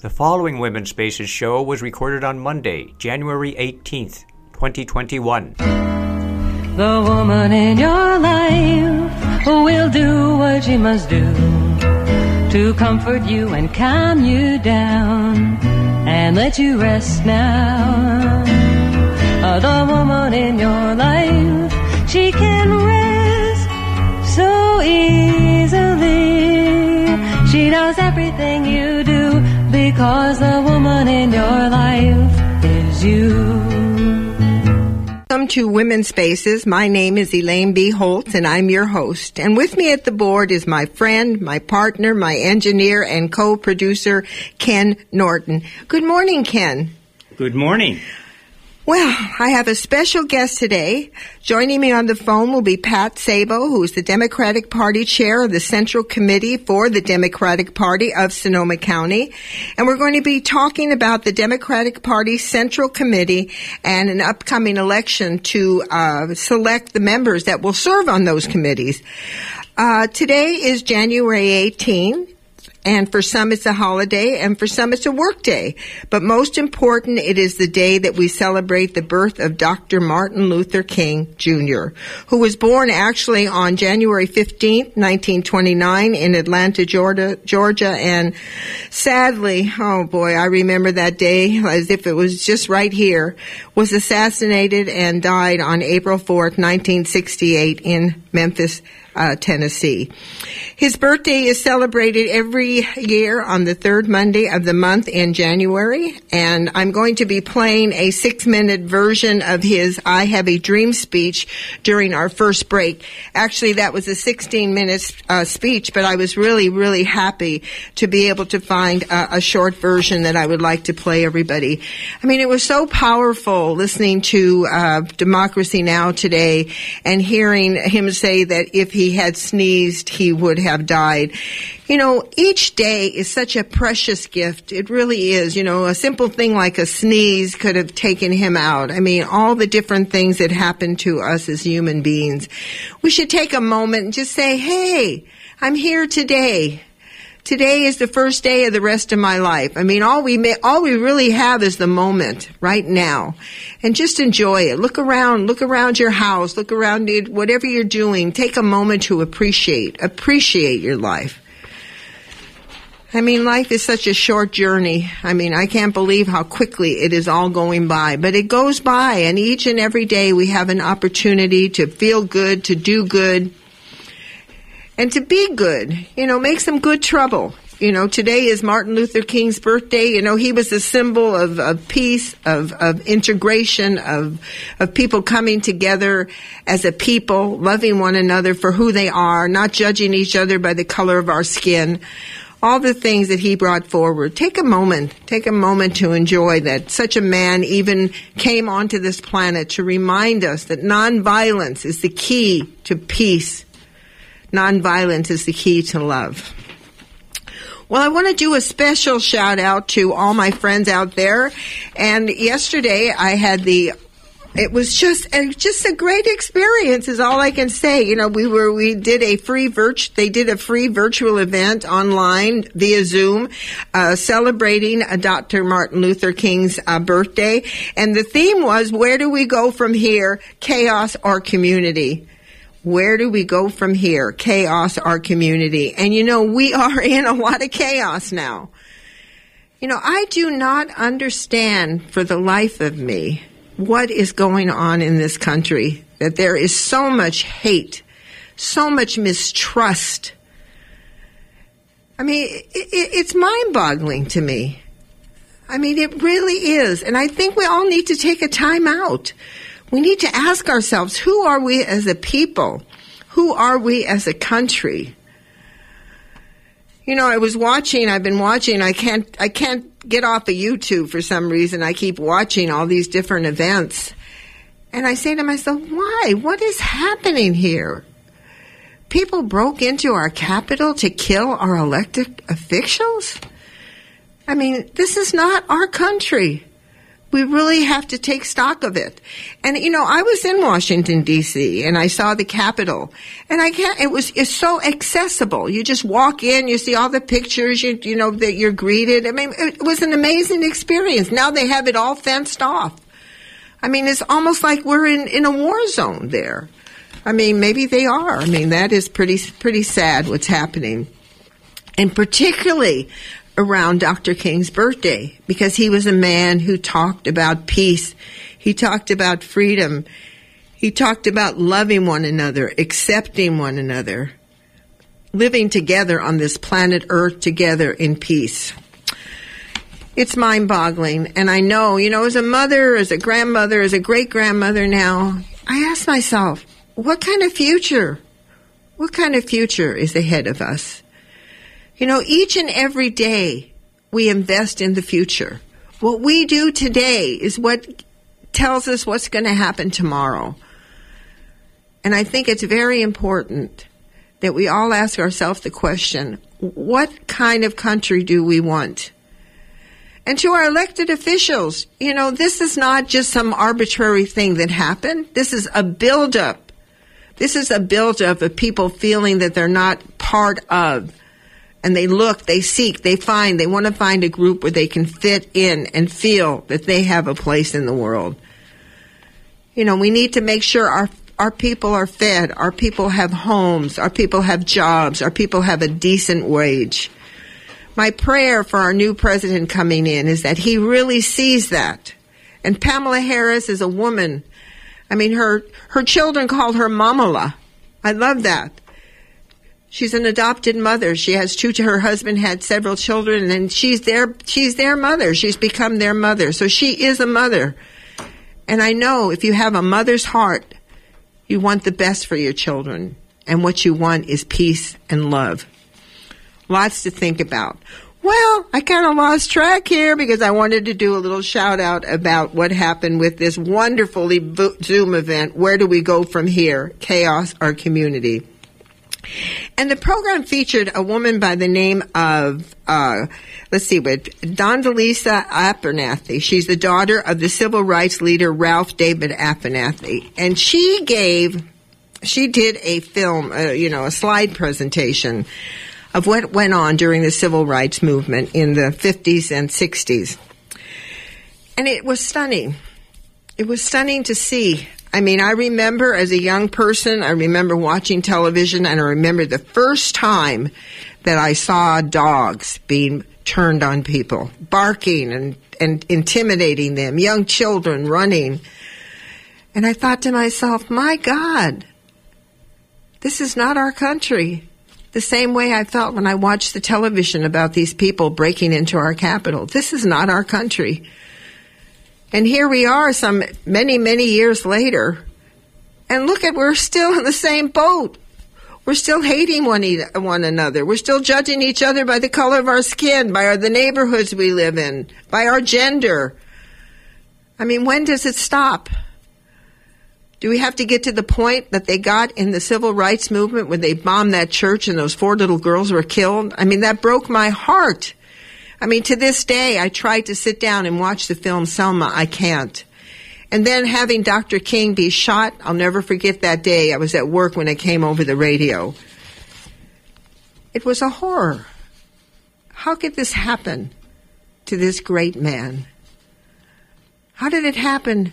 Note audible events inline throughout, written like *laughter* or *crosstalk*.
The following Women's Spaces show was recorded on Monday, January 18th, 2021. The woman in your life who will do what she must do to comfort you and calm you down and let you rest now. Uh, the woman in your life, she can rest so easily. She knows everything you do because the woman in your life is you. Welcome to Women's Spaces. My name is Elaine B. Holtz and I'm your host. And with me at the board is my friend, my partner, my engineer and co-producer, Ken Norton. Good morning, Ken. Good morning. Well, I have a special guest today. Joining me on the phone will be Pat Sabo, who is the Democratic Party chair of the Central Committee for the Democratic Party of Sonoma County. And we're going to be talking about the Democratic Party Central Committee and an upcoming election to uh, select the members that will serve on those committees. Uh, today is January 18. And for some, it's a holiday, and for some, it's a work day. But most important, it is the day that we celebrate the birth of Dr. Martin Luther King Jr., who was born actually on January 15, 1929, in Atlanta, Georgia, Georgia. And sadly, oh boy, I remember that day as if it was just right here, was assassinated and died on April 4th, 1968, in Memphis, uh, Tennessee. His birthday is celebrated every year on the third Monday of the month in January, and I'm going to be playing a six minute version of his I Have a Dream speech during our first break. Actually, that was a 16 minute uh, speech, but I was really, really happy to be able to find a, a short version that I would like to play everybody. I mean, it was so powerful listening to uh, Democracy Now! today and hearing him say that if he had sneezed, he would have died. You know, each day is such a precious gift. It really is. You know, a simple thing like a sneeze could have taken him out. I mean, all the different things that happen to us as human beings. We should take a moment and just say, hey, I'm here today today is the first day of the rest of my life. I mean, all we may, all we really have is the moment right now, and just enjoy it. Look around, look around your house, look around it, whatever you're doing. Take a moment to appreciate, appreciate your life. I mean, life is such a short journey. I mean, I can't believe how quickly it is all going by, but it goes by, and each and every day we have an opportunity to feel good, to do good and to be good. You know, make some good trouble. You know, today is Martin Luther King's birthday. You know, he was a symbol of, of peace, of, of integration, of, of people coming together as a people, loving one another for who they are, not judging each other by the color of our skin. All the things that he brought forward. Take a moment, take a moment to enjoy that such a man even came onto this planet to remind us that nonviolence is the key to peace Nonviolence is the key to love. Well, I want to do a special shout out to all my friends out there. And yesterday I had the it was just a, just a great experience is all I can say. You know, we were we did a free virt they did a free virtual event online via Zoom uh, celebrating uh, Dr. Martin Luther King's uh, birthday, and the theme was where do we go from here, chaos or community where do we go from here? Chaos, our community. And you know, we are in a lot of chaos now. You know, I do not understand for the life of me what is going on in this country, that there is so much hate, so much mistrust. I mean, it, it, it's mind boggling to me. I mean, it really is. And I think we all need to take a time out we need to ask ourselves who are we as a people? Who are we as a country? You know, I was watching, I've been watching, I can't, I can't get off of YouTube for some reason. I keep watching all these different events. And I say to myself, why? What is happening here? People broke into our capital to kill our elected officials? I mean, this is not our country. We really have to take stock of it. And you know, I was in Washington D.C. and I saw the Capitol, and I can't. It was it's so accessible. You just walk in, you see all the pictures. You you know that you're greeted. I mean, it was an amazing experience. Now they have it all fenced off. I mean, it's almost like we're in in a war zone there. I mean, maybe they are. I mean, that is pretty pretty sad what's happening. And particularly, around Dr. King's birthday because he was a man who talked about peace. He talked about freedom. He talked about loving one another, accepting one another, living together on this planet Earth together in peace. It's mind boggling. And I know, you know, as a mother, as a grandmother, as a great grandmother now, I ask myself, what kind of future? What kind of future is ahead of us? You know, each and every day we invest in the future. What we do today is what tells us what's going to happen tomorrow. And I think it's very important that we all ask ourselves the question, what kind of country do we want? And to our elected officials, you know, this is not just some arbitrary thing that happened. This is a buildup. This is a buildup of people feeling that they're not part of and they look, they seek, they find, they want to find a group where they can fit in and feel that they have a place in the world. You know, we need to make sure our our people are fed, our people have homes, our people have jobs, our people have a decent wage. My prayer for our new president coming in is that he really sees that. And Kamala Harris is a woman. I mean, her her children called her Mamala. I love that. She's an adopted mother. She has two. Her husband had several children, and she's their she's their mother. She's become their mother. So she is a mother. And I know if you have a mother's heart, you want the best for your children, and what you want is peace and love. Lots to think about. Well, I kind of lost track here because I wanted to do a little shout out about what happened with this wonderfully Zoom event. Where do we go from here? Chaos or community? And the program featured a woman by the name of, uh, let's see, what, Donzaleigh Abernathy. She's the daughter of the civil rights leader Ralph David Abernathy. And she gave, she did a film, uh, you know, a slide presentation of what went on during the civil rights movement in the 50s and 60s. And it was stunning. It was stunning to see I mean, I remember as a young person, I remember watching television and I remember the first time that I saw dogs being turned on people, barking and, and intimidating them, young children running. And I thought to myself, my God, this is not our country. The same way I felt when I watched the television about these people breaking into our capital. This is not our country. And here we are some many, many years later. And look at, we're still in the same boat. We're still hating one, one another. We're still judging each other by the color of our skin, by our, the neighborhoods we live in, by our gender. I mean, when does it stop? Do we have to get to the point that they got in the civil rights movement when they bombed that church and those four little girls were killed? I mean, that broke my heart. I mean, to this day, I tried to sit down and watch the film Selma. I can't. And then having Dr. King be shot, I'll never forget that day. I was at work when it came over the radio. It was a horror. How could this happen to this great man? How did it happen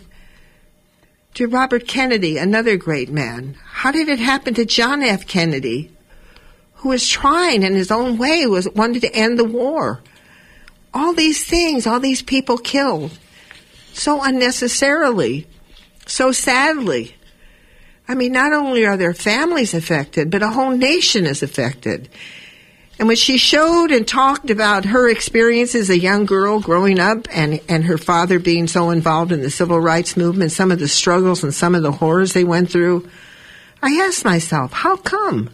to Robert Kennedy, another great man? How did it happen to John F. Kennedy, who was trying in his own way, was wanted to end the war? All these things, all these people killed so unnecessarily, so sadly. I mean, not only are their families affected, but a whole nation is affected. And when she showed and talked about her experience as a young girl growing up and, and her father being so involved in the civil rights movement, some of the struggles and some of the horrors they went through, I asked myself, how come?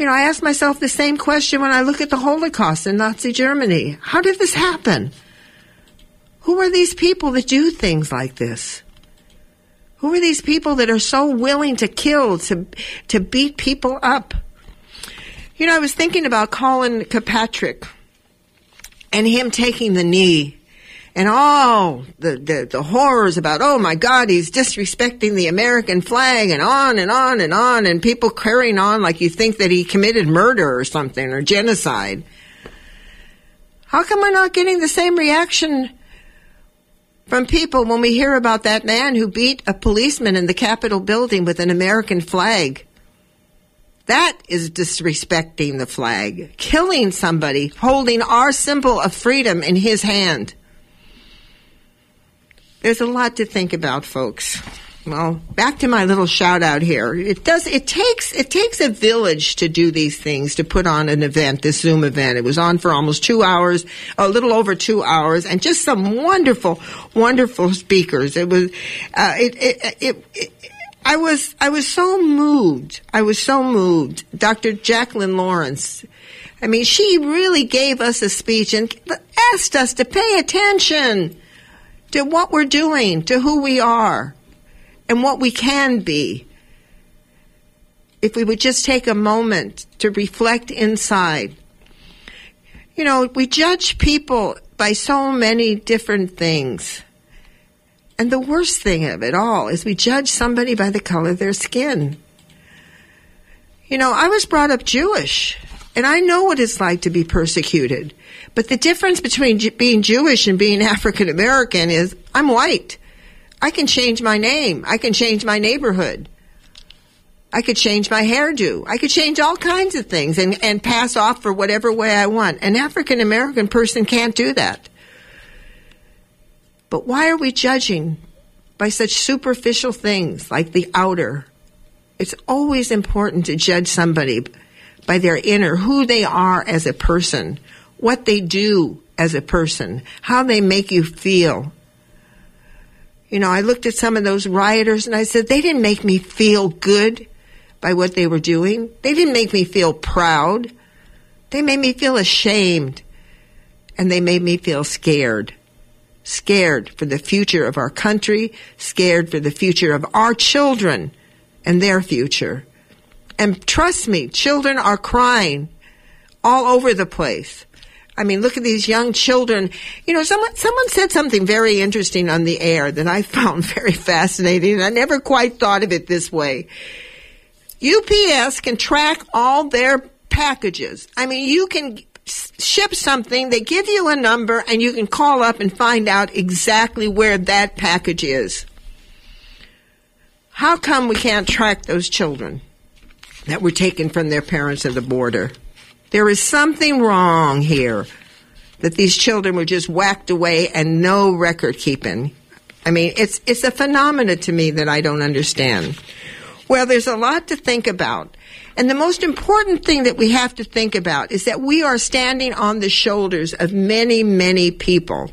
You know, I ask myself the same question when I look at the Holocaust in Nazi Germany. How did this happen? Who are these people that do things like this? Who are these people that are so willing to kill, to, to beat people up? You know, I was thinking about Colin Kaepernick and him taking the knee and all the, the, the horrors about, oh my God, he's disrespecting the American flag and on and on and on and people carrying on like you think that he committed murder or something or genocide. How come we're not getting the same reaction from people when we hear about that man who beat a policeman in the Capitol building with an American flag? That is disrespecting the flag, killing somebody, holding our symbol of freedom in his hand. There's a lot to think about, folks. Well, back to my little shout out here. It does, it takes, it takes a village to do these things, to put on an event, this Zoom event. It was on for almost two hours, a little over two hours, and just some wonderful, wonderful speakers. It was, uh, it, it, it, it I was, I was so moved. I was so moved. Dr. Jacqueline Lawrence. I mean, she really gave us a speech and asked us to pay attention to what we're doing, to who we are, and what we can be. If we would just take a moment to reflect inside. You know, we judge people by so many different things. And the worst thing of it all is we judge somebody by the color of their skin. You know, I was brought up Jewish, and I know what it's like to be persecuted. But the difference between being Jewish and being *laughs* African American is I'm white. I can change my name. I can change my neighborhood. I could change my hairdo. I could change all kinds of things and, and pass off for whatever way I want. An African American person can't do that. But why are we judging by such superficial things like the outer? It's always important to judge somebody by their inner, who they are as a person, what they do as a person, how they make you feel. You know, I looked at some of those rioters and I said, they didn't make me feel good by what they were doing. They didn't make me feel proud. They made me feel ashamed. And they made me feel scared. Scared for the future of our country, scared for the future of our children and their future. And trust me, children are crying all over the place. I mean, look at these young children. You know, someone someone said something very interesting on the air that I *laughs* found very fascinating. I never quite thought of it this way. UPS can track all their packages. I mean, you can ship something, they give you a number, and you can call up and find out exactly where that package is. How come we can't track those children that were taken from their parents at the border? There is something wrong here that these children were just whacked away and no record keeping. I mean, it's, it's a phenomena to me that I don't understand. Well, there's a lot to think about. And the most important thing that we have to think about is that we are standing on the shoulders of many, many people.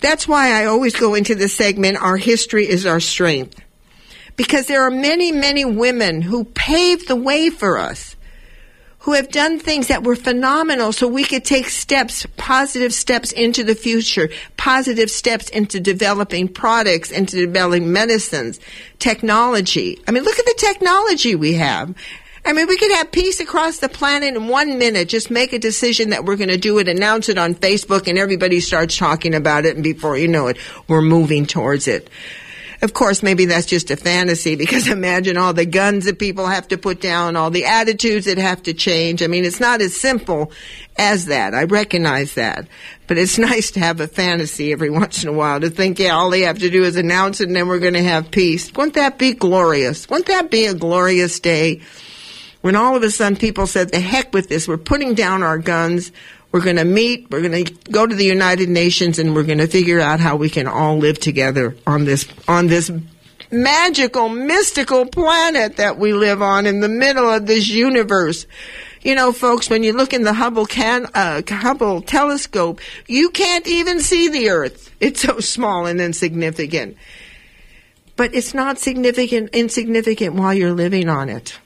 That's why I always go into the segment, Our History is Our Strength. Because there are many, many women who paved the way for us who have done things that were phenomenal so we could take steps, positive steps into the future, positive steps into developing products, into developing medicines, technology. I mean, look at the technology we have. I mean, we could have peace across the planet in one minute. Just make a decision that we're going to do it, announce it on Facebook, and everybody starts talking about it. And before you know it, we're moving towards it. Of course, maybe that's just a fantasy because *laughs* imagine all the guns that people have to put down, all the attitudes that have to change. I mean, it's not as simple as that. I recognize that. But it's *laughs* nice to have a fantasy every once in a while to think, yeah, all they have to do is announce it and then we're going to have peace. Wouldn't that be glorious? Wouldn't that be a glorious day? When all of a sudden people said, the heck with this, we're putting down our guns, we're going to meet. We're going to go to the United Nations and we're going to figure out how we can all live together on this, on this magical, mystical planet that we live on in the middle of this universe. You know, folks, when you look in the Hubble can, uh, Hubble telescope, you can't even see the Earth. *laughs* It's so small and insignificant. But it's not significant, insignificant while you're living on it.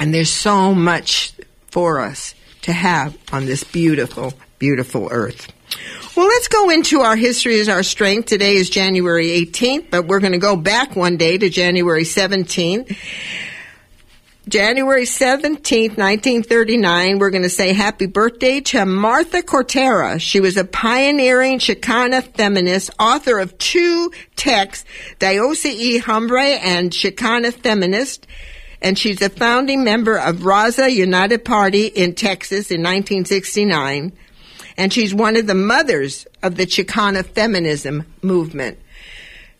And there's so much for us to have on this beautiful, beautiful earth. Well, let's go into our history as our strength. Today is January 18th, but we're going to go back one day to January 17th. January 17th, 1939, we're going to say happy birthday to Martha Cotera. She was a pioneering Chicana feminist, author of two texts, Diosa y Hembra and Chicana Feminist, and she's a founding member of Raza United Party in Texas in 1969. And she's one of the mothers of the Chicana feminism movement.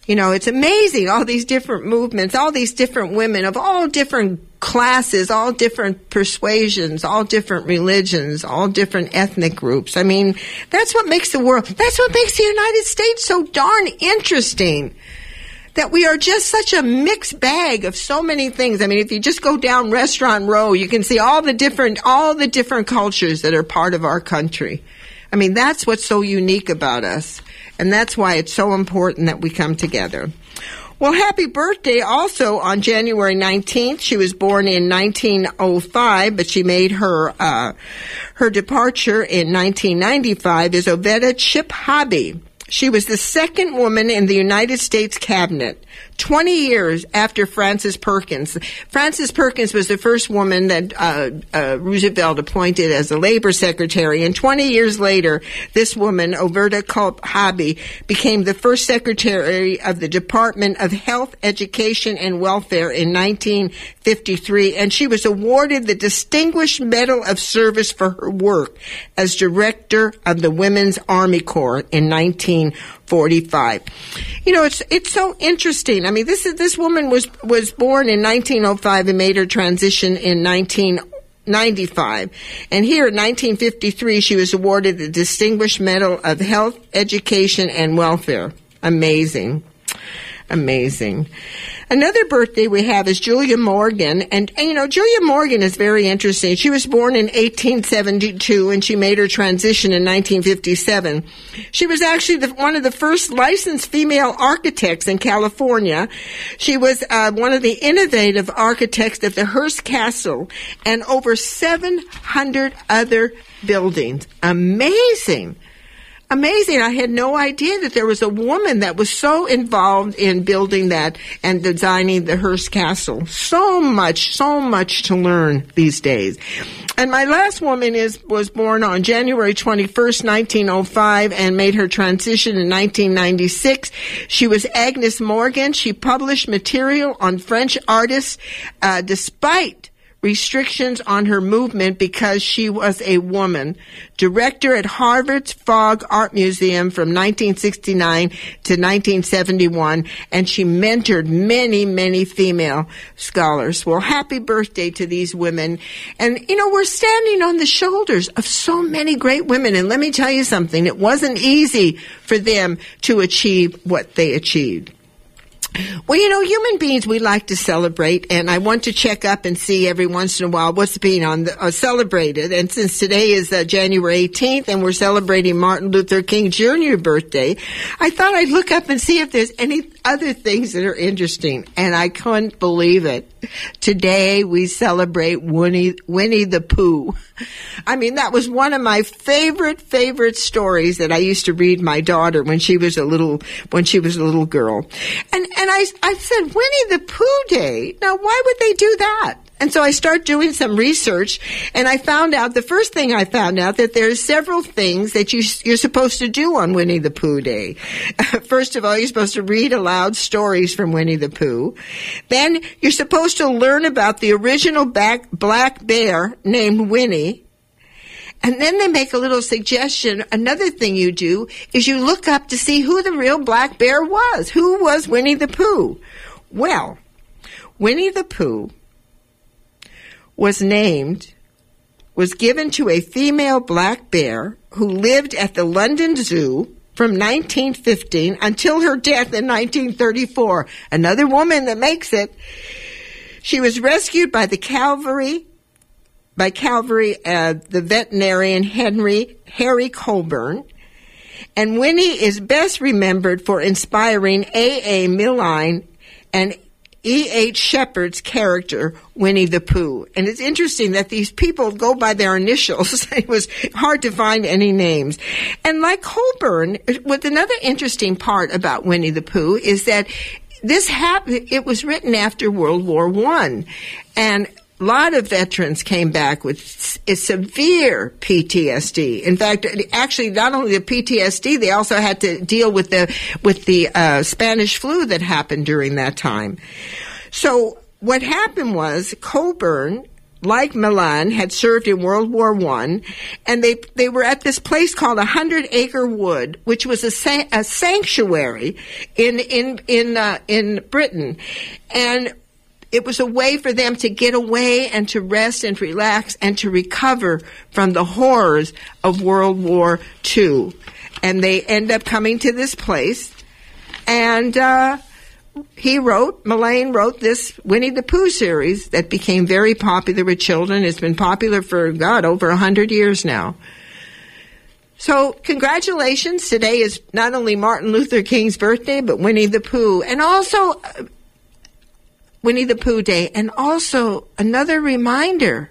You know, it's amazing, all these different movements, all these different women of all different classes, all different persuasions, all different religions, all different ethnic groups. I mean, that's what makes the world, that's what makes the United States so darn interesting. That we are just such a mixed bag of so many things. I mean, if you just go down restaurant row, you can see all the different, all the different cultures that are part of our country. I mean, that's what's so unique about us. And that's why it's so important that we come together. Well, happy birthday also on January 19th. She was born in 1905, but she made her, uh, her departure in 1995 is Oveta Culp Hobby. She was the second woman in the United States cabinet, 20 years after Frances Perkins. Frances Perkins was the first woman that uh, uh, Roosevelt appointed as a labor secretary, and 20 years later, this woman, Oveta Culp Hobby, became the first secretary of the Department of Health, Education, and Welfare in 1953, and she was awarded the Distinguished Medal of Service for her work as director of the Women's Army Corps in 1945. You know, it's it's so interesting. I mean, this is this woman was was born in 1905 and made her transition in 1995. And here in 1953, she was awarded the Distinguished Medal of Health, Education, and Welfare. Amazing. Amazing. Another birthday we have is Julia Morgan. And, and, you know, Julia Morgan is very interesting. She was born in 1872 and she made her transition in 1957. She was actually the, one of the first licensed female architects in California. She was uh, one of the innovative architects of the Hearst Castle and over 700 other buildings. Amazing amazing. I had no idea that there was a woman that was so involved in building that and designing the Hearst Castle. So much, so much to learn these days. And my last woman is was born on January 21st, 1905 and made her transition in 1996. She was Agnes Mongan. She published material on French artists uh, despite restrictions on her movement because she was a woman. Director at Harvard's Fogg Art Museum from 1969 to 1971, and she mentored many, many female scholars. Well, happy birthday to these women. And, you know, we're standing on the shoulders of so many great women. And let me tell you something, it wasn't easy for them to achieve what they achieved. Well, you know, human beings, we like to celebrate, and I want to check up and see every once in a while what's being on the, uh, celebrated. And since today is uh, January 18th and we're celebrating Martin Luther King Jr. birthday, I thought I'd look up and see if there's any other things that are interesting. And I couldn't believe it. Today we celebrate Winnie, Winnie the Pooh. I mean, that was one of my favorite, favorite stories that I used to read my daughter when she was a little, when she was a little girl. And, and I, I said, Winnie the Pooh Day. Now, why would they do that? And so I start doing some research and I found out the first thing I found out that there's several things that you, you're supposed to do on Winnie the Pooh Day. *laughs* First of all, you're supposed to read aloud stories from Winnie the Pooh. Then you're supposed to learn about the original back, black bear named Winnie. And then they make a little suggestion. Another thing you do is you look up to see who the real black bear was. Who was Winnie the Pooh? Well, Winnie the Pooh was named, was given to a female black bear who lived at the London Zoo from 1915 until her death in 1934. Another woman that makes it. She was rescued by the Calvary, by Calvary, uh, the veterinarian Henry Harry Colebourn. And Winnie is best remembered for inspiring A. A. Milne and E.H. Shepard's character, Winnie the Pooh. And it's interesting that these people go by their initials. *laughs* it was hard to find any names. And like Colebourn, what another interesting part about Winnie the Pooh is that this happened, it was written after World War One. And a lot of veterans came back with severe PTSD. In fact, actually, not only the PTSD, they also had to deal with the with the uh, Spanish flu that happened during that time. So what happened was Coburn like Milan, had served in World War One, and they they were at this place called a Hundred Acre Wood, which was a, sa- a sanctuary in in in uh, in Britain, and it was a way for them to get away and to rest and relax and to recover from the horrors of World War II. And they end up coming to this place, and uh, he wrote, Mullane wrote this Winnie the Pooh series that became very popular with children. It's been popular for, God, over a hundred years now. So, congratulations. Today is not only Martin Luther King's birthday, but Winnie the Pooh. And also, uh, Winnie the Pooh Day. And also, another reminder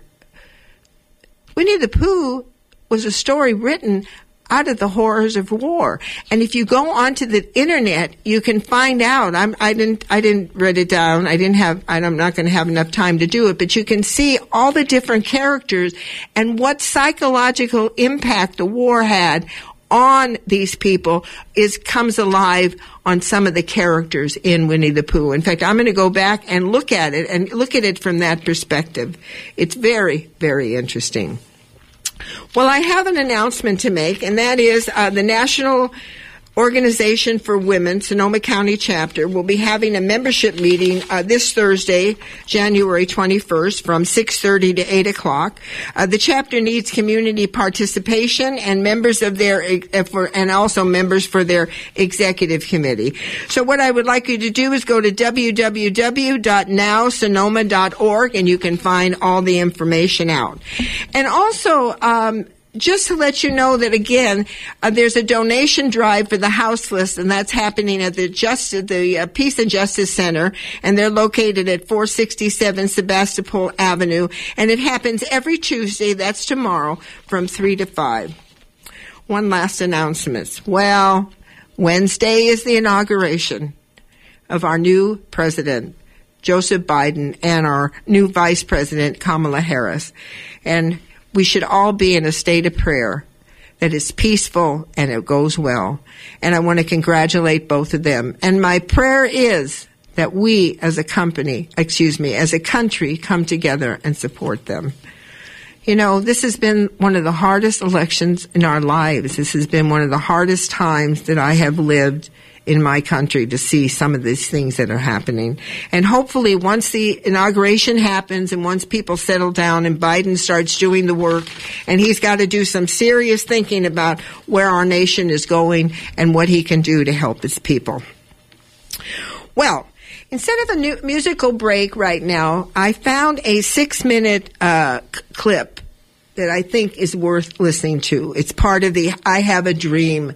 Winnie the Pooh was a story written out of the horrors of war. And if you go onto the internet, you can find out. I'm, I didn't, I didn't write it down. I didn't have, I'm not going to have enough time to do it, but you can see all the different characters and what psychological impact the war had on these people is comes alive on some of the characters in Winnie the Pooh. In fact, I'm going to go back and look at it and look at it from that perspective. It's very, very interesting. Well, I have an announcement to make, and that is uh, the National Organization for Women, Sonoma County chapter, will be having a membership meeting uh, this Thursday, January 21st, from 6:30 to 8 o'clock. Uh, the chapter needs community participation and members of their uh, for, and also members for their executive committee. So, what I would like you to do is go to www.nowsonoma.org, and you can find all the information out. And also. Um, just to let you know that again, uh, there's a donation drive for the houseless, and that's happening at the Just the uh, Peace and Justice Center, and they're located at 467 Sebastopol Avenue, and it happens every Tuesday. That's tomorrow from three to five. One last announcement. Well, Wednesday is the inauguration of our new president, Joseph Biden, and our new vice president, Kamala Harris, and we should all be in a state of prayer that is peaceful and it goes well. And I want to congratulate both of them. And my prayer is that we as a company, excuse me, as a country come together and support them. You know, this has been one of the hardest elections in our lives. This has been one of the hardest times that I have lived in my country to see some of these things that are happening. And hopefully once the inauguration happens and once people settle down and Biden starts doing the work and he's got to do some serious thinking about where our nation is going and what he can do to help its people. Well, Instead of a musical break right now, I found a six minute uh, clip that I think is worth listening to. It's part of the I Have a Dream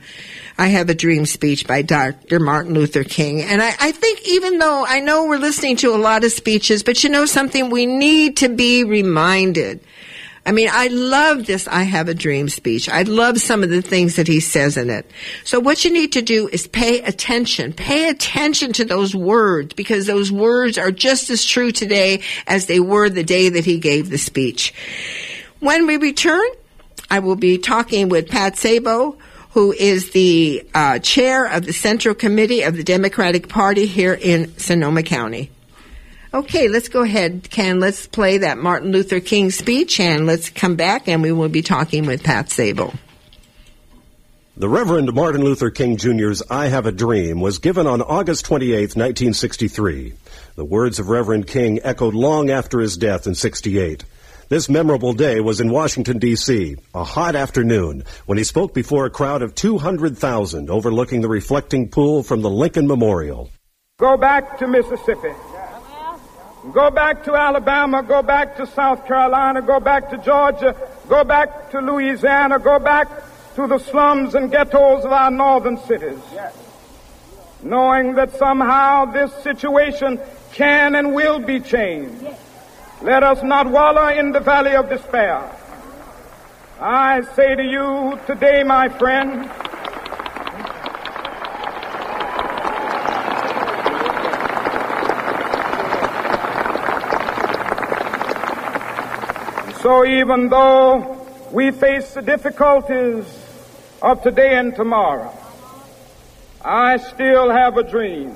I Have a Dream speech by Dr. Martin Luther King. And I, I think even though I know we're listening to a lot of speeches, but you know something, we need to be reminded. I mean, I love this I Have a Dream speech. I love some of the things that he says in it. So what you need to do is pay attention. Pay attention to those words because those words are just as true today as they were the day that he gave the speech. When we return, I will be talking with Pat Sabo, who is the uh, chair of the Central Committee of the Democratic Party here in Sonoma County. Okay, let's go ahead, Ken. Let's play that Martin Luther King speech and let's come back and we will be talking with Pat Sabo. The Reverend Martin Luther King Jr.'s I Have a Dream was given on August 28, 1963. The words of Reverend King echoed long after his death in 68. This memorable day was in Washington, D.C., a hot afternoon, when he spoke before a crowd of 200,000 overlooking the reflecting pool from the Lincoln Memorial. Go back to Mississippi. Go back to Alabama. Go back to South Carolina. Go back to Georgia. Go back to Louisiana. Go back to the slums and ghettos of our northern cities. Knowing that somehow this situation can and will be changed. Let us not wallow in the valley of despair. I say to you today, my friend, so even though we face the difficulties of today and tomorrow, I still have a dream.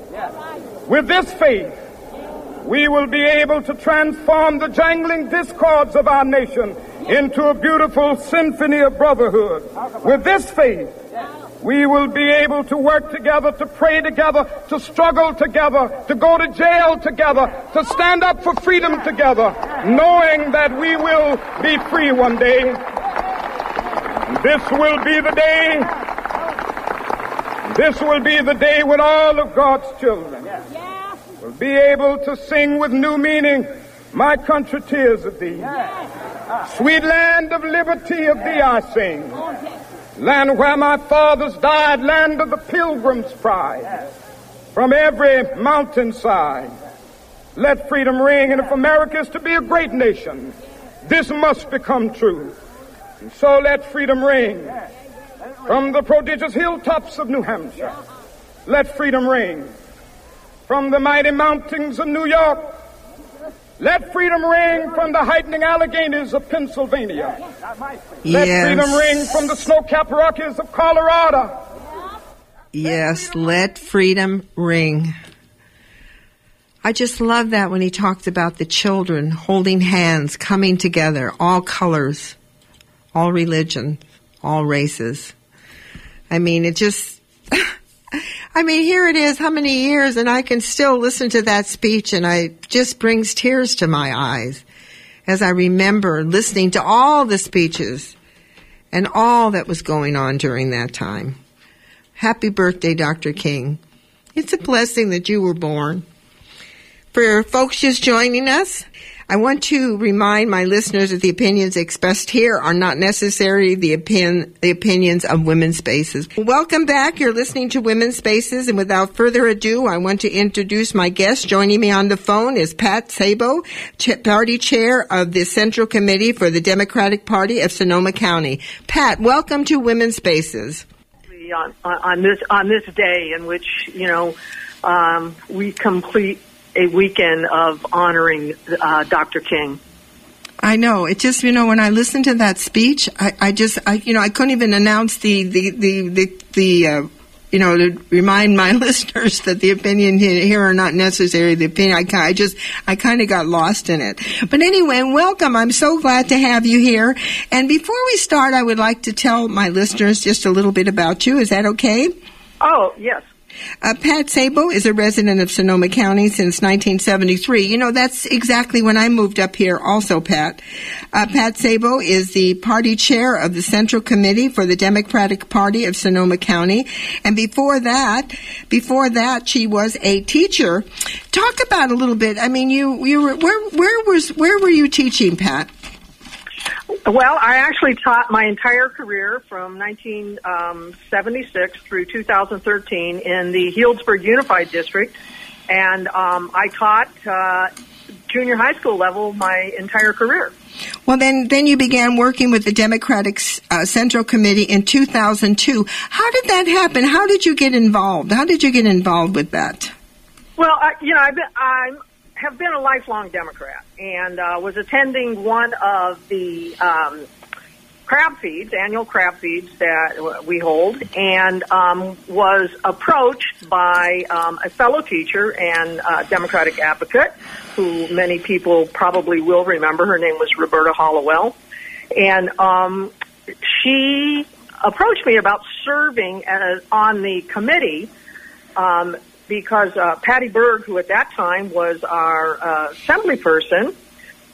With this faith, we will be able to transform the jangling discords of our nation into a beautiful symphony of brotherhood. With this faith, we will be able to work together, to pray together, to struggle together, to go to jail together, to stand up for freedom together, knowing that we will be free one day. This will be the day. This will be the day when all of God's children will be able to sing with new meaning, My country tears of thee. Sweet land of liberty of thee I sing. Oh, land where my fathers died, land of the pilgrim's pride. From every mountainside, let freedom ring. And if America is to be a great nation, this must become true. And so let freedom ring. From the prodigious hilltops of New Hampshire, let freedom ring. From the mighty mountains of New York, let freedom ring from the heightening Alleghanies of Pennsylvania. Let Yes. freedom ring from the snow-capped Rockies of Colorado. Yes, let freedom ring. I just love that when he talked about the children holding hands, coming together, all colors, all religion, all races. I mean, it just, *laughs* I mean, here it is, how many years, and I can still listen to that speech and I just brings tears to my eyes as I remember listening to all the speeches and all that was going on during that time. Happy birthday, Dr. King. It's a blessing that you were born. For folks just joining us, I want to remind my listeners that the opinions expressed here are not necessarily the, opin- the opinions of Women's Spaces. Welcome back. You're listening to Women's Spaces, and without further ado, I want to introduce my guest. Joining me on the phone is Pat Sabo, ch- party chair of the Central Committee for the Democratic Party of Sonoma County. Pat, welcome to Women's Spaces. On, on this on this day in which you know um, we complete a weekend of honoring uh, Dr. King. I know. It just, you know, when I listened to that speech, I, I just, I, you know, I couldn't even announce the, the, the, the, the uh, you know, to remind my *laughs* listeners that the opinion here are not necessarily the opinion. I, I just, I kind of got lost in it. But anyway, welcome. I'm so glad to have you here. And before we start, I would like to tell my listeners just a little bit about you. Is that okay? Oh, yes. Uh, Pat Sabo is a resident of Sonoma County since 1973. You know, that's exactly when I moved up here also, Pat. Uh, Pat Sabo is the party chair of the Central Committee for the Democratic Party of Sonoma County. And before that, before that, she was a teacher. Talk about a little bit. I mean, you, you were, where, where was, where were you teaching, Pat? Well, I actually taught my entire career from 1976 through 2013 in the Healdsburg Unified District, and um, I taught uh, junior high school level my entire career. Well, then, then you began working with the Democratic uh, Central Committee in 2002. How did that happen? How did you get involved? How did you get involved with that? Well, I, you know, I've been, I'm have been a lifelong Democrat and uh, was attending one of the um, crab feeds, annual crab feeds that we hold, and um, was approached by um, a fellow teacher and uh, Democratic advocate, who many people probably will remember. Her name was Roberta Hollowell, and um, she approached me about serving as on the committee um, because uh, Patty Berg, who at that time was our uh, assembly person,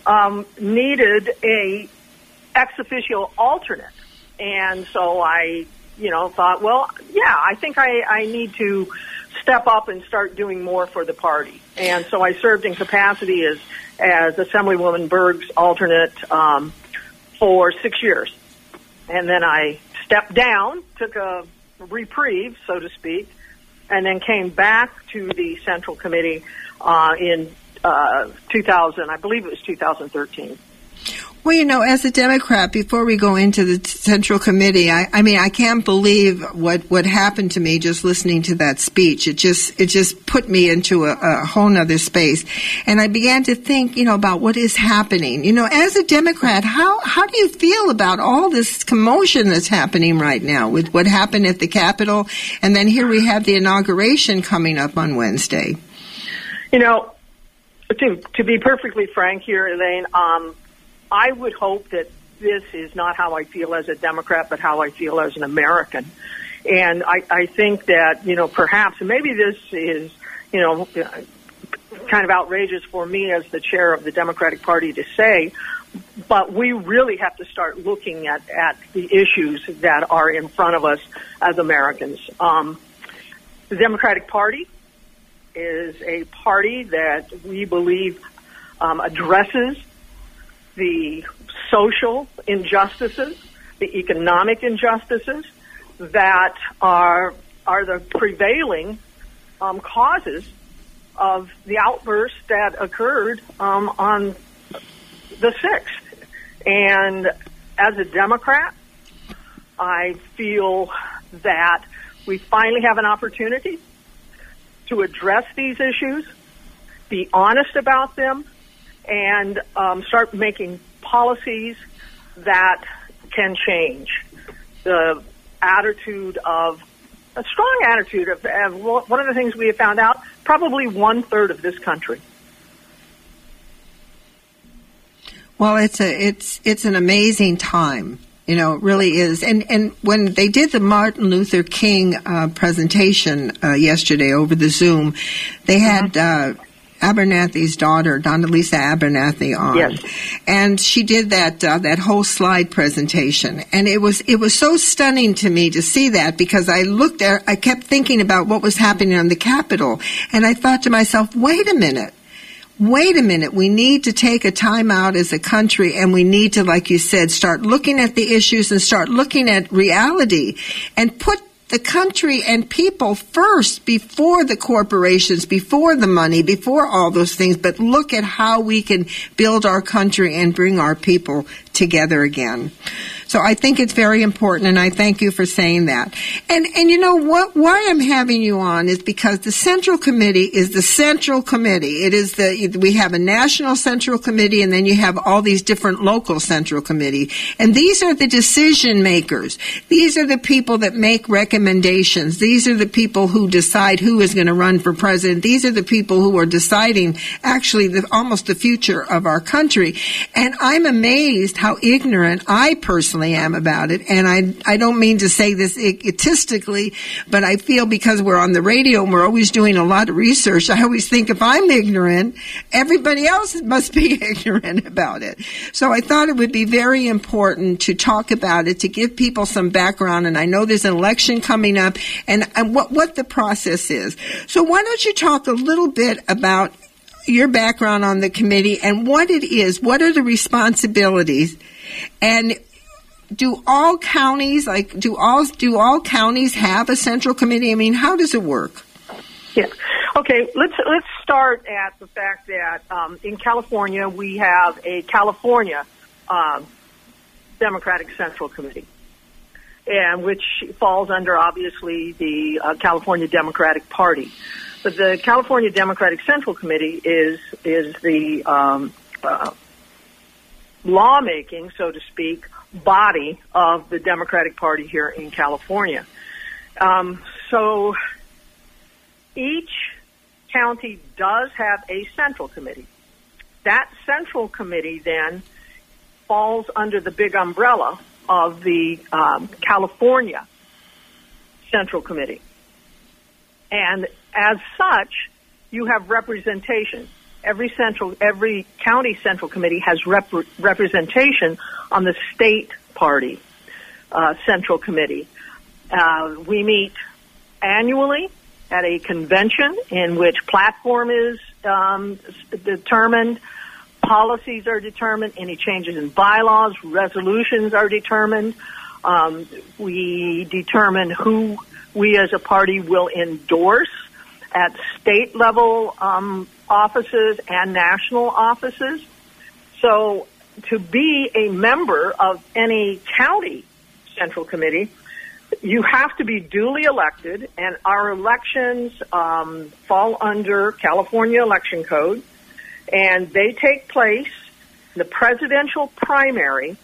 um, needed a ex officio alternate, and so I, you know, thought, well, yeah, I think I, I need to step up and start doing more for the party, and so I served in capacity as as Assemblywoman Berg's alternate um, for six years, and then I stepped down, took a reprieve, so to speak, and then came back to the Central Committee uh, in uh, 2000, I believe it was 2013. Well, you know, as a Democrat, before we go into the Central Committee, I, I mean, I can't believe what, what happened to me just listening to that speech. It just, it just put me into a, a whole nother space. And I began to think, you know, about what is happening. You know, as a Democrat, how, how do you feel about all this commotion that's happening right now with what happened at the Capitol? And then here we have the inauguration coming up on Wednesday. You know, to, to be perfectly frank here, Elaine, um, I would hope that this is not how I feel as a Democrat, but how I feel as an American. And I, I think that, you know, perhaps, maybe this is, you know, kind of outrageous for me as the chair of the Democratic Party to say, but we really have to start looking at, at the issues that are in front of us as Americans. Um, the Democratic Party is a party that we believe um, addresses the social injustices, the economic injustices that are are the prevailing um, causes of the outburst that occurred um, on the sixth. And as a Democrat, I feel that we finally have an opportunity to address these issues, be honest about them, and um, start making policies that can change the attitude of a strong attitude of, of one of the things we have found out probably one third of this country well it's a it's it's an amazing time you know, it really is. And and when they did the Martin Luther King uh, presentation uh, yesterday over the Zoom, they had mm-hmm. uh, Abernathy's daughter, Lisa Abernathy, on, yes. and she did that uh, that whole slide presentation, and it was it was so stunning to me to see that because I looked at, I kept thinking about what was happening on the Capitol, and I thought to myself, wait a minute, wait a minute, we need to take a time out as a country and we need to, like you said, start looking at the issues and start looking at reality and put the country and people first before the corporations, before the money, before all those things, but look at how we can build our country and bring our people together again. So I think it's very important, and I thank you for saying that. And and you know what? Why I'm having you on is because the Central Committee is the Central Committee. It is the we have a national Central Committee, and then you have all these different local Central Committee, and these are the decision makers. These are the people that make recommendations. These are the people who decide who is going to run for president. These are the people who are deciding actually the, almost the future of our country. And I'm amazed how ignorant I personally personally am about it. And I, I don't mean to say this egotistically, but I feel because we're on the radio and we're always doing a lot of research, I always think if I'm ignorant, everybody else must be *laughs* ignorant about it. So I thought it would be very important to talk about it, to give people some background. And I know there's an election coming up and, and what, what the process is. So why don't you talk a little bit about your background on the committee and what it is, what are the responsibilities, and do all counties like do all do all counties have a central committee? I mean, how does it work? Yeah. Okay. Let's let's start at the fact that um, in California we have a California um, Democratic Central Committee, and which falls under obviously the uh, California Democratic Party. But the California Democratic Central Committee is is the um, uh, lawmaking, so to speak, body of the Democratic Party here in California. Um, so each county does have a central committee. That central committee then falls under the big umbrella of the um, California Central Committee. And as such, you have representation every central, every county central committee has rep- representation on the state party uh, central committee. Uh, we meet annually at a convention in which platform is um, determined, policies are determined, any changes in bylaws, resolutions are determined. Um, we determine who we as a party will endorse at state level um, offices and national offices. So to be a member of any county central committee, you have to be duly elected, and our elections um, fall under California Election Code, and they take place in the presidential primary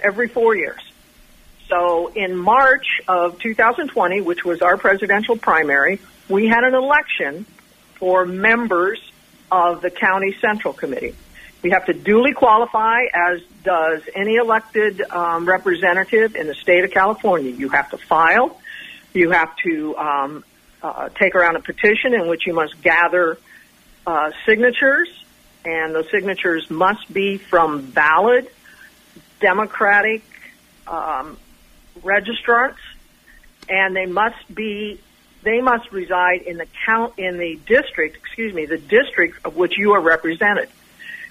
every four years. So in March of 2020, which was our presidential primary, we had an election for members of the county central committee. We have to duly qualify, as does any elected um, representative in the state of California. You have to file. You have to um, uh, take around a petition in which you must gather uh, signatures, and those signatures must be from valid Democratic um, registrants, and they must be they must reside in the count in the district, excuse me, the district of which you are represented.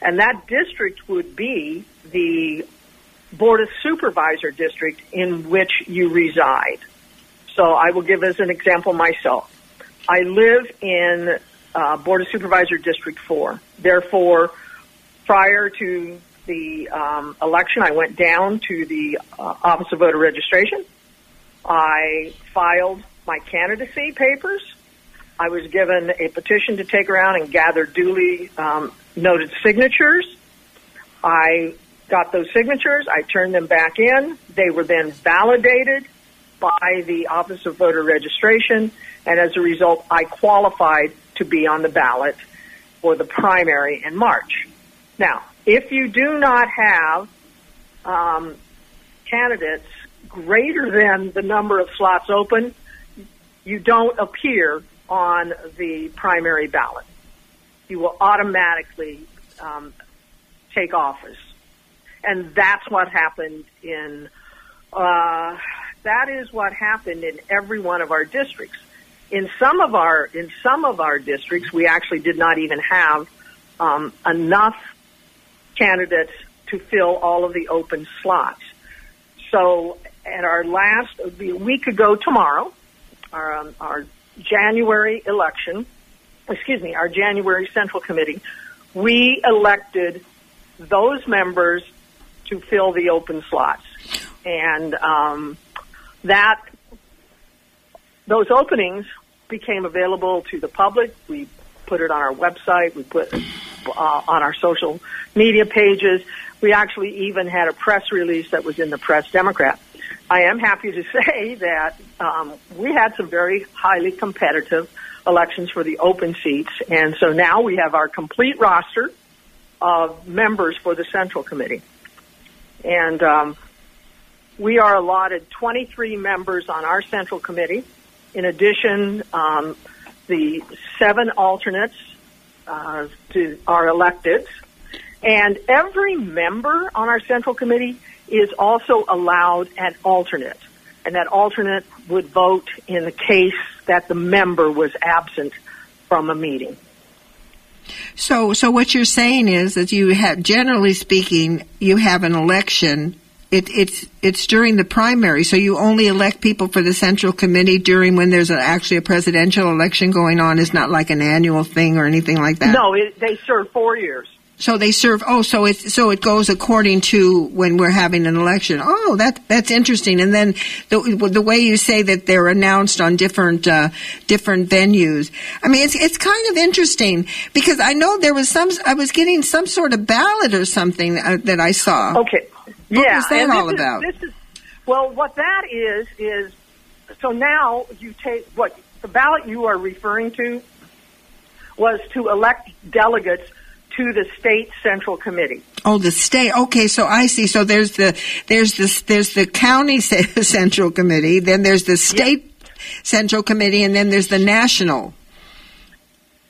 And that district would be the Board of Supervisor district in which you reside. So I will give as an example myself. I live in uh, Board of Supervisor District 4. Therefore, prior to the um, election, I went down to the uh, Office of Voter Registration. I filed my candidacy papers. I was given a petition to take around and gather duly um, noted signatures. I got those signatures. I turned them back in. They were then validated by the Office of Voter Registration, and as a result, I qualified to be on the ballot for the primary in March. Now, if you do not have um, candidates greater than the number of slots open, you don't appear on the primary ballot. You will automatically um, take office, and that's what happened in. Uh, that is what happened in every one of our districts. In some of our in some of our districts, we actually did not even have um, enough candidates to fill all of the open slots. So at our last, be a week ago tomorrow, our, um, our January election, excuse me, our January Central Committee, we elected those members to fill the open slots. And um, that those openings became available to the public. We put it on our website. We put uh, on our social media pages. We actually even had a press release that was in the Press Democrat. I am happy to *laughs* say that um, we had some very highly competitive elections for the open seats, and so now we have our complete roster of members for the Central Committee. And um, we are allotted 23 members on our Central Committee. In addition, um, the seven alternates uh, to, are elected. And every member on our Central Committee is also allowed an alternate. And that alternate would vote in the case that the member was absent from a meeting. So, so what you're saying is that you have, generally speaking, you have an election. It, it's it's during the primary, so you only elect people for the central committee during when there's a, actually a presidential election going on. It's not like an annual thing or anything like that. No, it, they serve four years. So they serve. Oh, so it so it goes according to when we're having an election. Oh, that that's interesting. And then the the way you say that they're announced on different uh, different venues. I mean, it's it's kind of interesting because I know there was some. I was getting some sort of ballot or something uh, that I saw. Okay. yeah. What was that all is- about? this is well, what that is is so now you take what the ballot you are referring to was to elect delegates to the state central committee. Oh, the state. Okay, so I see. So there's the there's the there's the county *laughs* central committee, then there's the state central committee, and then there's the national.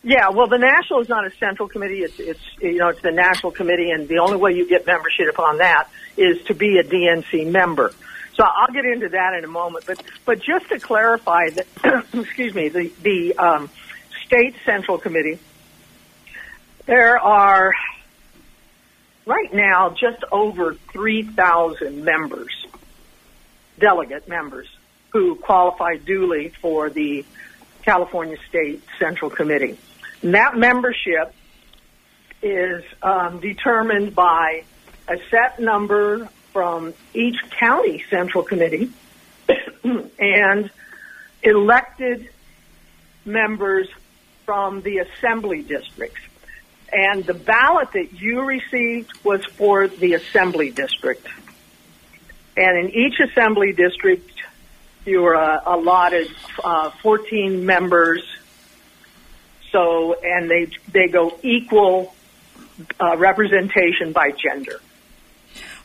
Yeah, well, the national is not a central committee. It's it's you know it's the national committee, and the only way you get membership on that is to be a DNC member. So I'll get into that in a moment. But but just to clarify that, *clears throat* excuse me, the the um, state central committee, there are right now just over three thousand members, delegate members, who qualify duly for the California State Central Committee. And that membership is um, determined by a set number from each county central committee *clears throat* and elected members from the assembly districts. And the ballot that you received was for the assembly district. And in each assembly district, you were uh, allotted uh, 14 members. So, and they they go equal uh, representation by gender.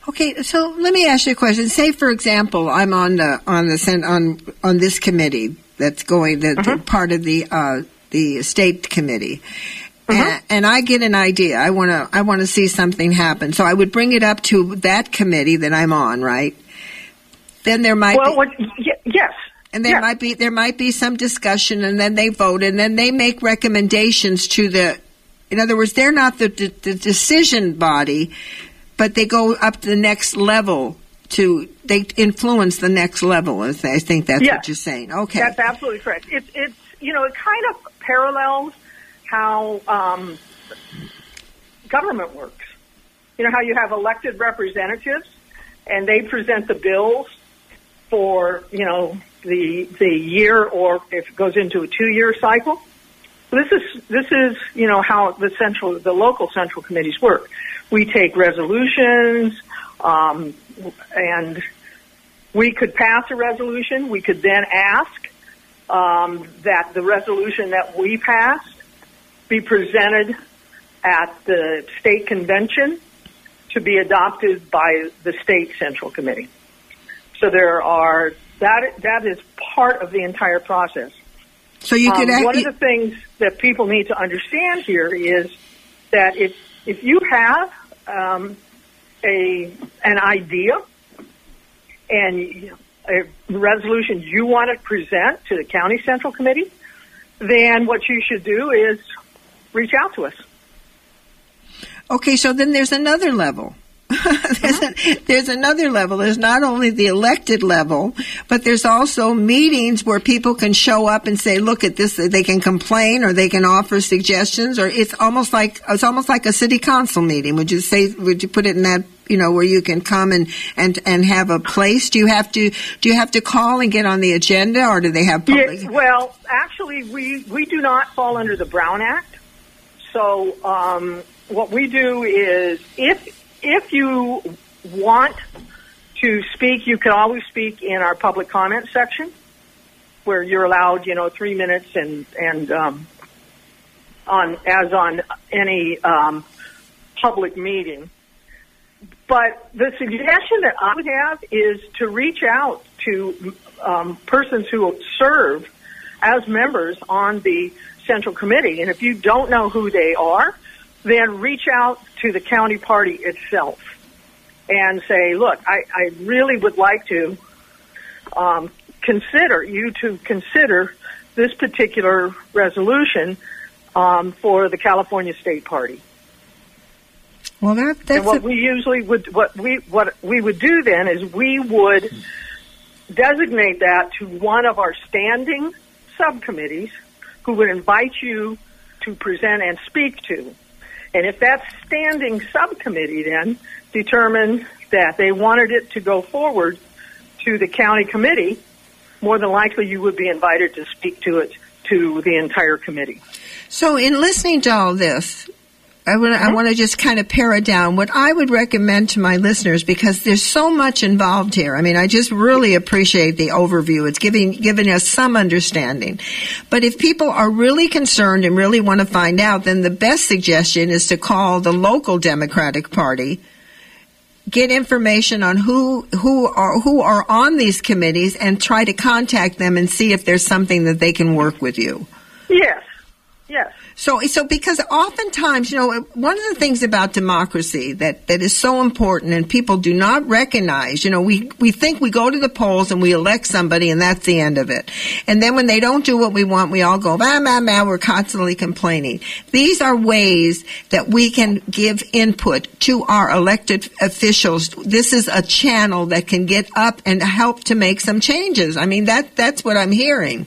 Okay, so let me ask you a question. Say, for example, I'm on the on the on on this committee that's going the, the part of the uh, the state committee, Uh-huh. and, and I get an idea. I want to I want to see something happen. So I would bring it up to that committee that I'm on, right? Then there might Well, be, what, y- yes, and there yeah. might be there might be some discussion, and then they vote, and then they make recommendations to the. In other words, they're not the, the, the decision body, but they go up to the next level to they influence the next level. I think that's Yes. what you're saying. Okay. That's absolutely correct. It's it's you know it kind of parallels how um, government works. You know how you have elected representatives, and they present the bills for you know the the year or if it goes into a two year cycle. This is this is you know how the central the local central committees work. We take resolutions, um, and we could pass a resolution. We could then ask um, that the resolution that we passed be presented at the state convention to be adopted by the state central committee. So there are that that is part of the entire process. so you could Um, act, one of the things that people need to understand here is that if if you have um, a an idea and a resolution you want to present to the county central committee, then what you should do is reach out to us. Okay, so then there's another level. *laughs* there's, uh-huh. a, there's another level. There's not only the elected level, but there's also meetings where people can show up and say, "Look at this." They can complain, or they can offer suggestions, or it's almost like it's almost like a city council meeting. Would you say? Would you put it in that? You know, where you can come and and and have a place. Do you have to do you have to call and get on the agenda, or do they have public? Yeah, well, actually, we we do not fall under the Brown Act. So um, what we do is if if you want to speak, you can always speak in our public comment section, where you're allowed, you know, three minutes and and um, on as on any um, public meeting. But the suggestion that I would have is to reach out to um, persons who serve as members on the central committee, and if you don't know who they are, then reach out to the county party itself and say, look, I, I really would like to um, consider you to consider this particular resolution um, for the California State Party. Well, that, that's and what a- we usually would what we what we would do then is we would designate that to one of our standing subcommittees who would invite you to present and speak to. And if that standing subcommittee then determined that they wanted it to go forward to the county committee, more than likely you would be invited to speak to it to the entire committee. So, in listening to all this, I want. I want to just kind of pare it down. What I would recommend to my listeners, because there's so much involved here. I mean, I just really appreciate the overview. It's giving giving us some understanding. But if people are really concerned and really want to find out, then the best suggestion is to call the local Democratic Party. Get information on who who are who are on these committees and try to contact them and see if there's something that they can work with you. Yes. So, so because oftentimes, you know, one of the things about democracy that, that is so important and people do not recognize, you know, we, we think we go to the polls and we elect somebody and that's the end of it. And then when they don't do what we want, we all go, bah, bah, bah, we're constantly complaining. These are ways that we can give input to our elected officials. This is a channel that can get up and help to make some changes. I mean, that, that's what I'm hearing.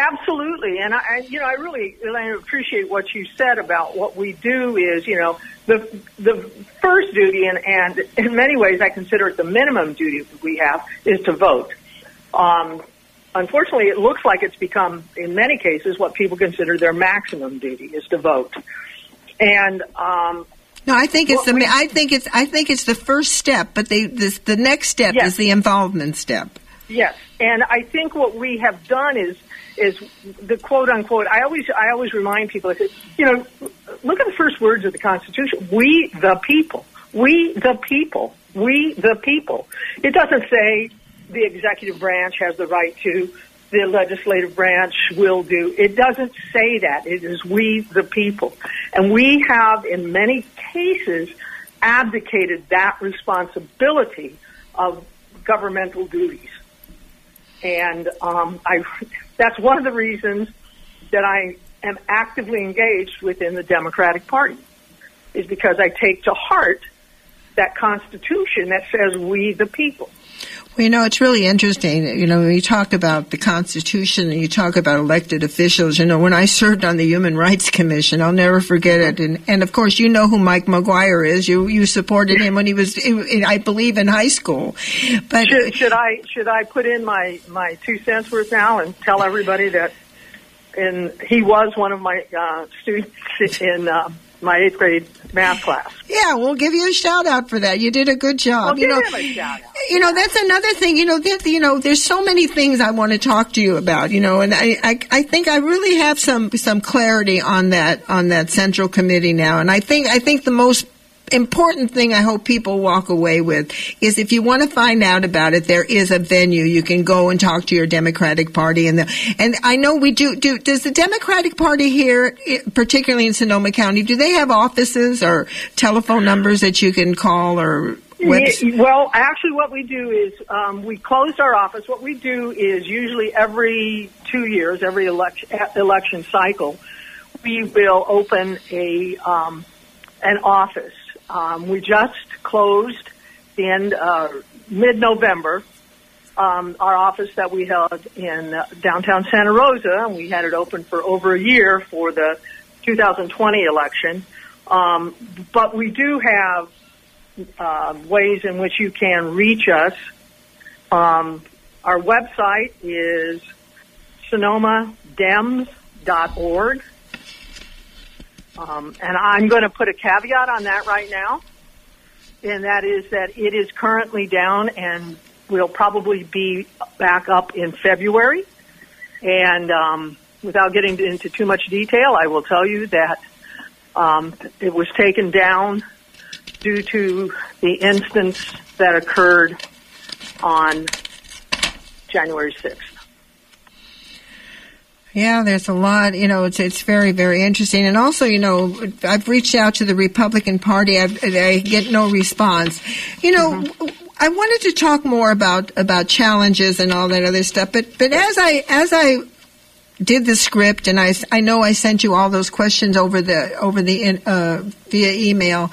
Absolutely, and I, you know, I really, Elaine, appreciate what you said about what we do. Is you know, the the first duty, and and in many ways, I consider it the minimum duty that we have is to vote. Um, unfortunately, it looks like it's become, in many cases, what people consider their maximum duty is to vote. And um, No, I think it's the. we- I think it's. I think it's the first step, but they, this, the next step Yes. is the involvement step. Yes, and I think what we have done is is the quote unquote. I always I always remind people. I say, you know, look at the first words of the Constitution. We the people. We the people. We the people. It doesn't say the executive branch has the right to. The legislative branch will do. It doesn't say that. It is we the people, and we have in many cases abdicated that responsibility of governmental duties and um, I *laughs* that's one of the reasons that I am actively engaged within the Democratic Party is because I take to heart that Constitution that says we the people. Well, you know, it's really interesting. You know, when you talk about the Constitution and you talk about elected officials, you know, when I served on the Human Rights Commission, I'll never forget it. And, and of course, you know who Mike McGuire is. You, you supported him when he was, I believe, in high school. But Should, should I should I put in my my two cents worth now and tell everybody that and he was one of my uh, students in uh, my eighth grade math class. Yeah, we'll give you a shout out for that. You did a good job. Well, you know, him a shout out. you know that's another thing. You know, that, you know, there's so many things I want to talk to you about. You know, and I, I, I think I really have some some clarity on that on that central committee now. And I think I think the most important thing I hope people walk away with is if you want to find out about it, there is a venue you can go and talk to your Democratic Party and the, and I know we do do does the Democratic Party here particularly in Sonoma County do they have offices or telephone numbers that you can call or well, actually, what we do is um, we closed our office. What we do is usually every two years, every election election cycle, we will open a um, an office. Um, we just closed in uh, mid November um, our office that we held in uh, downtown Santa Rosa, and we had it open for over a year for the 2020 election. Um, but we do have uh, ways in which you can reach us. Um, our website is sonomadems.org. Um, and I'm going to put a caveat on that right now, and that is that it is currently down and will probably be back up in February. And um, without getting into too much detail, I will tell you that um, it was taken down due to the instance that occurred on January 6th. Yeah, there's a lot. You know, it's it's very very interesting, and also, you know, I've reached out to the Republican Party. I've, I get no response. You know, mm-hmm. I wanted to talk more about about challenges and all that other stuff, but but as I as I did the script and I, I know I sent you all those questions over the over the uh, via email.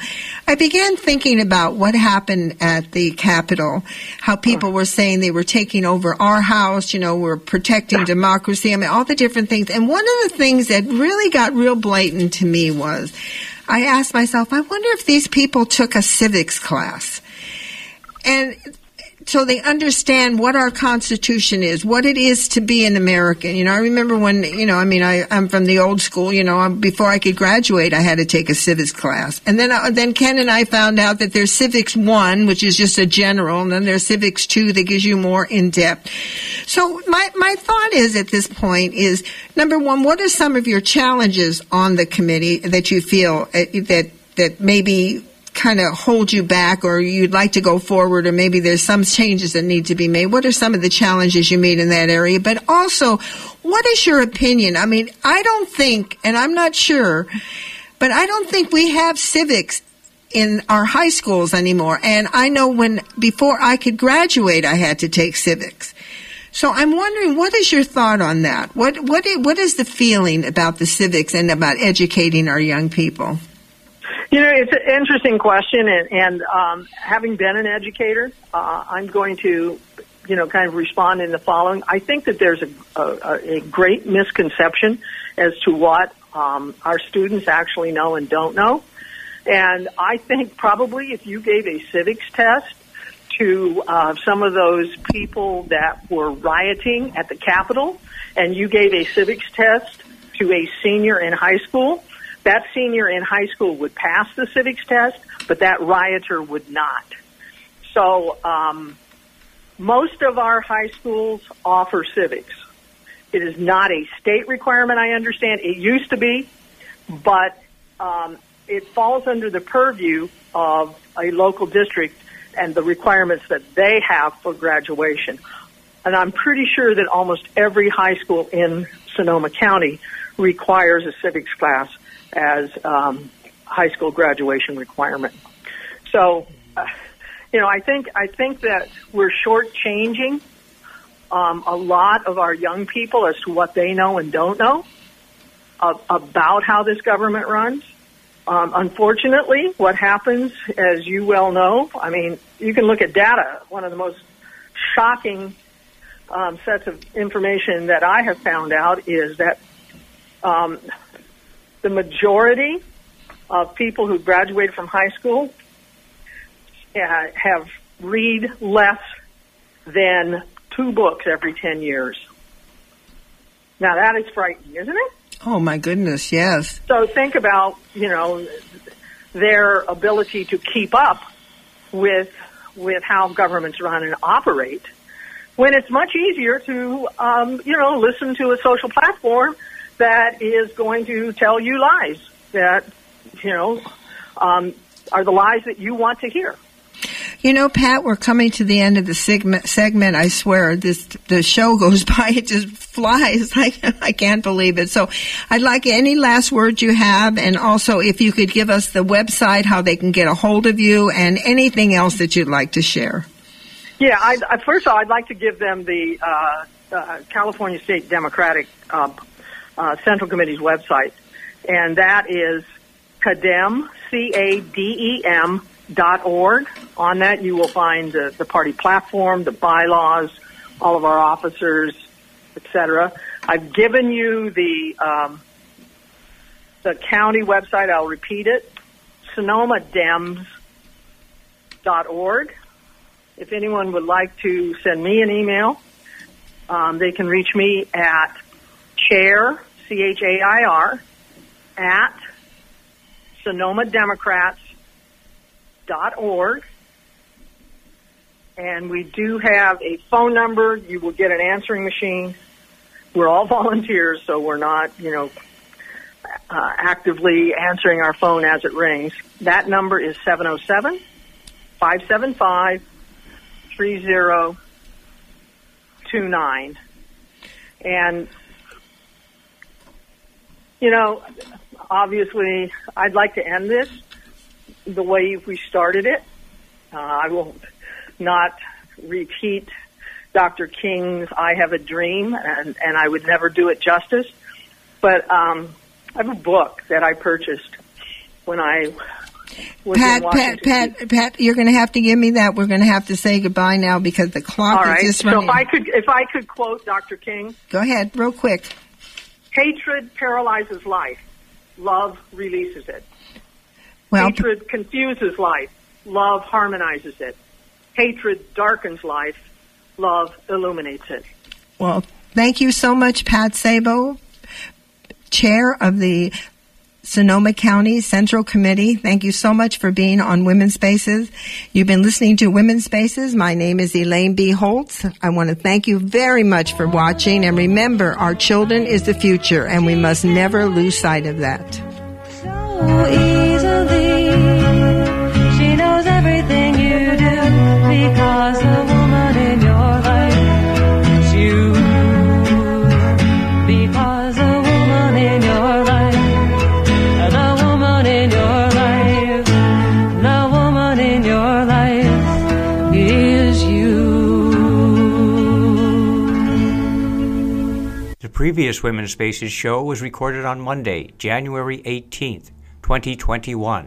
I began thinking about what happened at the Capitol, how people were saying they were taking over our house, you know, we're protecting democracy. I mean, all the different things. And one of the things that really got real blatant to me was, I asked myself, I wonder if these people took a civics class. And so they understand what our Constitution is, what it is to be an American. You know, I remember when, you know, I mean, I, I'm from the old school, you know, before I could graduate, I had to take a civics class. And then, uh, then Ken and I found out that there's civics one, which is just a general, and then there's civics two that gives you more in depth. So my, my thought is at this point is, number one, what are some of your challenges on the committee that you feel uh, that, that maybe kind of hold you back or you'd like to go forward or maybe there's some changes that need to be made? What are some of the challenges you meet in that area? But also, what is your opinion? I mean, I don't think, and I'm not sure, but I don't think we have civics in our high schools anymore. And I know when, before I could graduate, I had to take civics. So I'm wondering, what is your thought on that? What, what, what is the feeling about the civics and about educating our young people? You know, it's an interesting question, and, and um, having been an educator, uh, I'm going to, you know, kind of respond in the following. I think that there's a, a, a great misconception as to what um, our students actually know and don't know. And I think probably if you gave a civics test to uh, some of those people that were rioting at the Capitol, and you gave a civics test to a senior in high school, that senior in high school would pass the civics test, but that rioter would not. So, um, most of our high schools offer civics. It is not a state requirement, I understand. It used to be, but um, it falls under the purview of a local district and the requirements that they have for graduation. And I'm pretty sure that almost every high school in Sonoma County requires a civics class as um, high school graduation requirement. So, uh, you know, I think I think that we're shortchanging um, a lot of our young people as to what they know and don't know uh, about how this government runs. Um, unfortunately, what happens, as you well know, I mean, you can look at data. One of the most shocking um, sets of information that I have found out is that um, the majority of people who graduated from high school uh, have read less than two books every 10 years. Now that is frightening, isn't it? Oh my goodness, yes. So think about, you know, their ability to keep up with with how governments run and operate when it's much easier to um, you know listen to a social platform that is going to tell you lies that, you know, um, are the lies that you want to hear. You know, Pat, we're coming to the end of the segment. segment I swear, this the show *laughs* goes by; it just flies. *laughs* I, I can't believe it. So, I'd like any last words you have, and also if you could give us the website, how they can get a hold of you, and anything else that you'd like to share. Yeah, I, first of all, I'd like to give them the uh, uh, California State Democratic uh, uh, Central Committee's website. and that is cadem, C-A-D-E-M dot org. On that, you will find the, the party platform, the bylaws, all of our officers, etc. I've given you the um, the county website. I'll repeat it: SonomaDems.org. If anyone would like to send me an email, um, they can reach me at chair c h a i r at SonomaDemocrats.org. And we do have a phone number. You will get an answering machine. We're all *laughs* volunteers, so we're not, you know, uh, actively answering our phone as it rings. That number is 707 575 3029. And, you know, obviously, I'd like to end this the way we started it. Uh, I will not repeat Dr. King's I Have a Dream, and, and I would never do it justice. But um, I have a book that I purchased when I was Pat, in Washington. Pat, Pat, Pat, you're going to have to give me that. We're going to have to say goodbye now because the clock All is right. just So if I could, if I could quote Dr. King, Go ahead, real quick. Hatred paralyzes life. Love releases it. Well, Hatred confuses life. Love harmonizes it. Hatred darkens life. Love illuminates it. Well, thank you so much, Pat Sabo, Chair of the Sonoma County Central Committee. Thank you so much for being on Women's Spaces. You've been listening to Women's Spaces. My name is Elaine B. Holtz. I want to thank you very much for watching. And remember, our children is the future, and we must never lose sight of that. so previous Women's Spaces show was recorded on Monday, January 18th, 2021.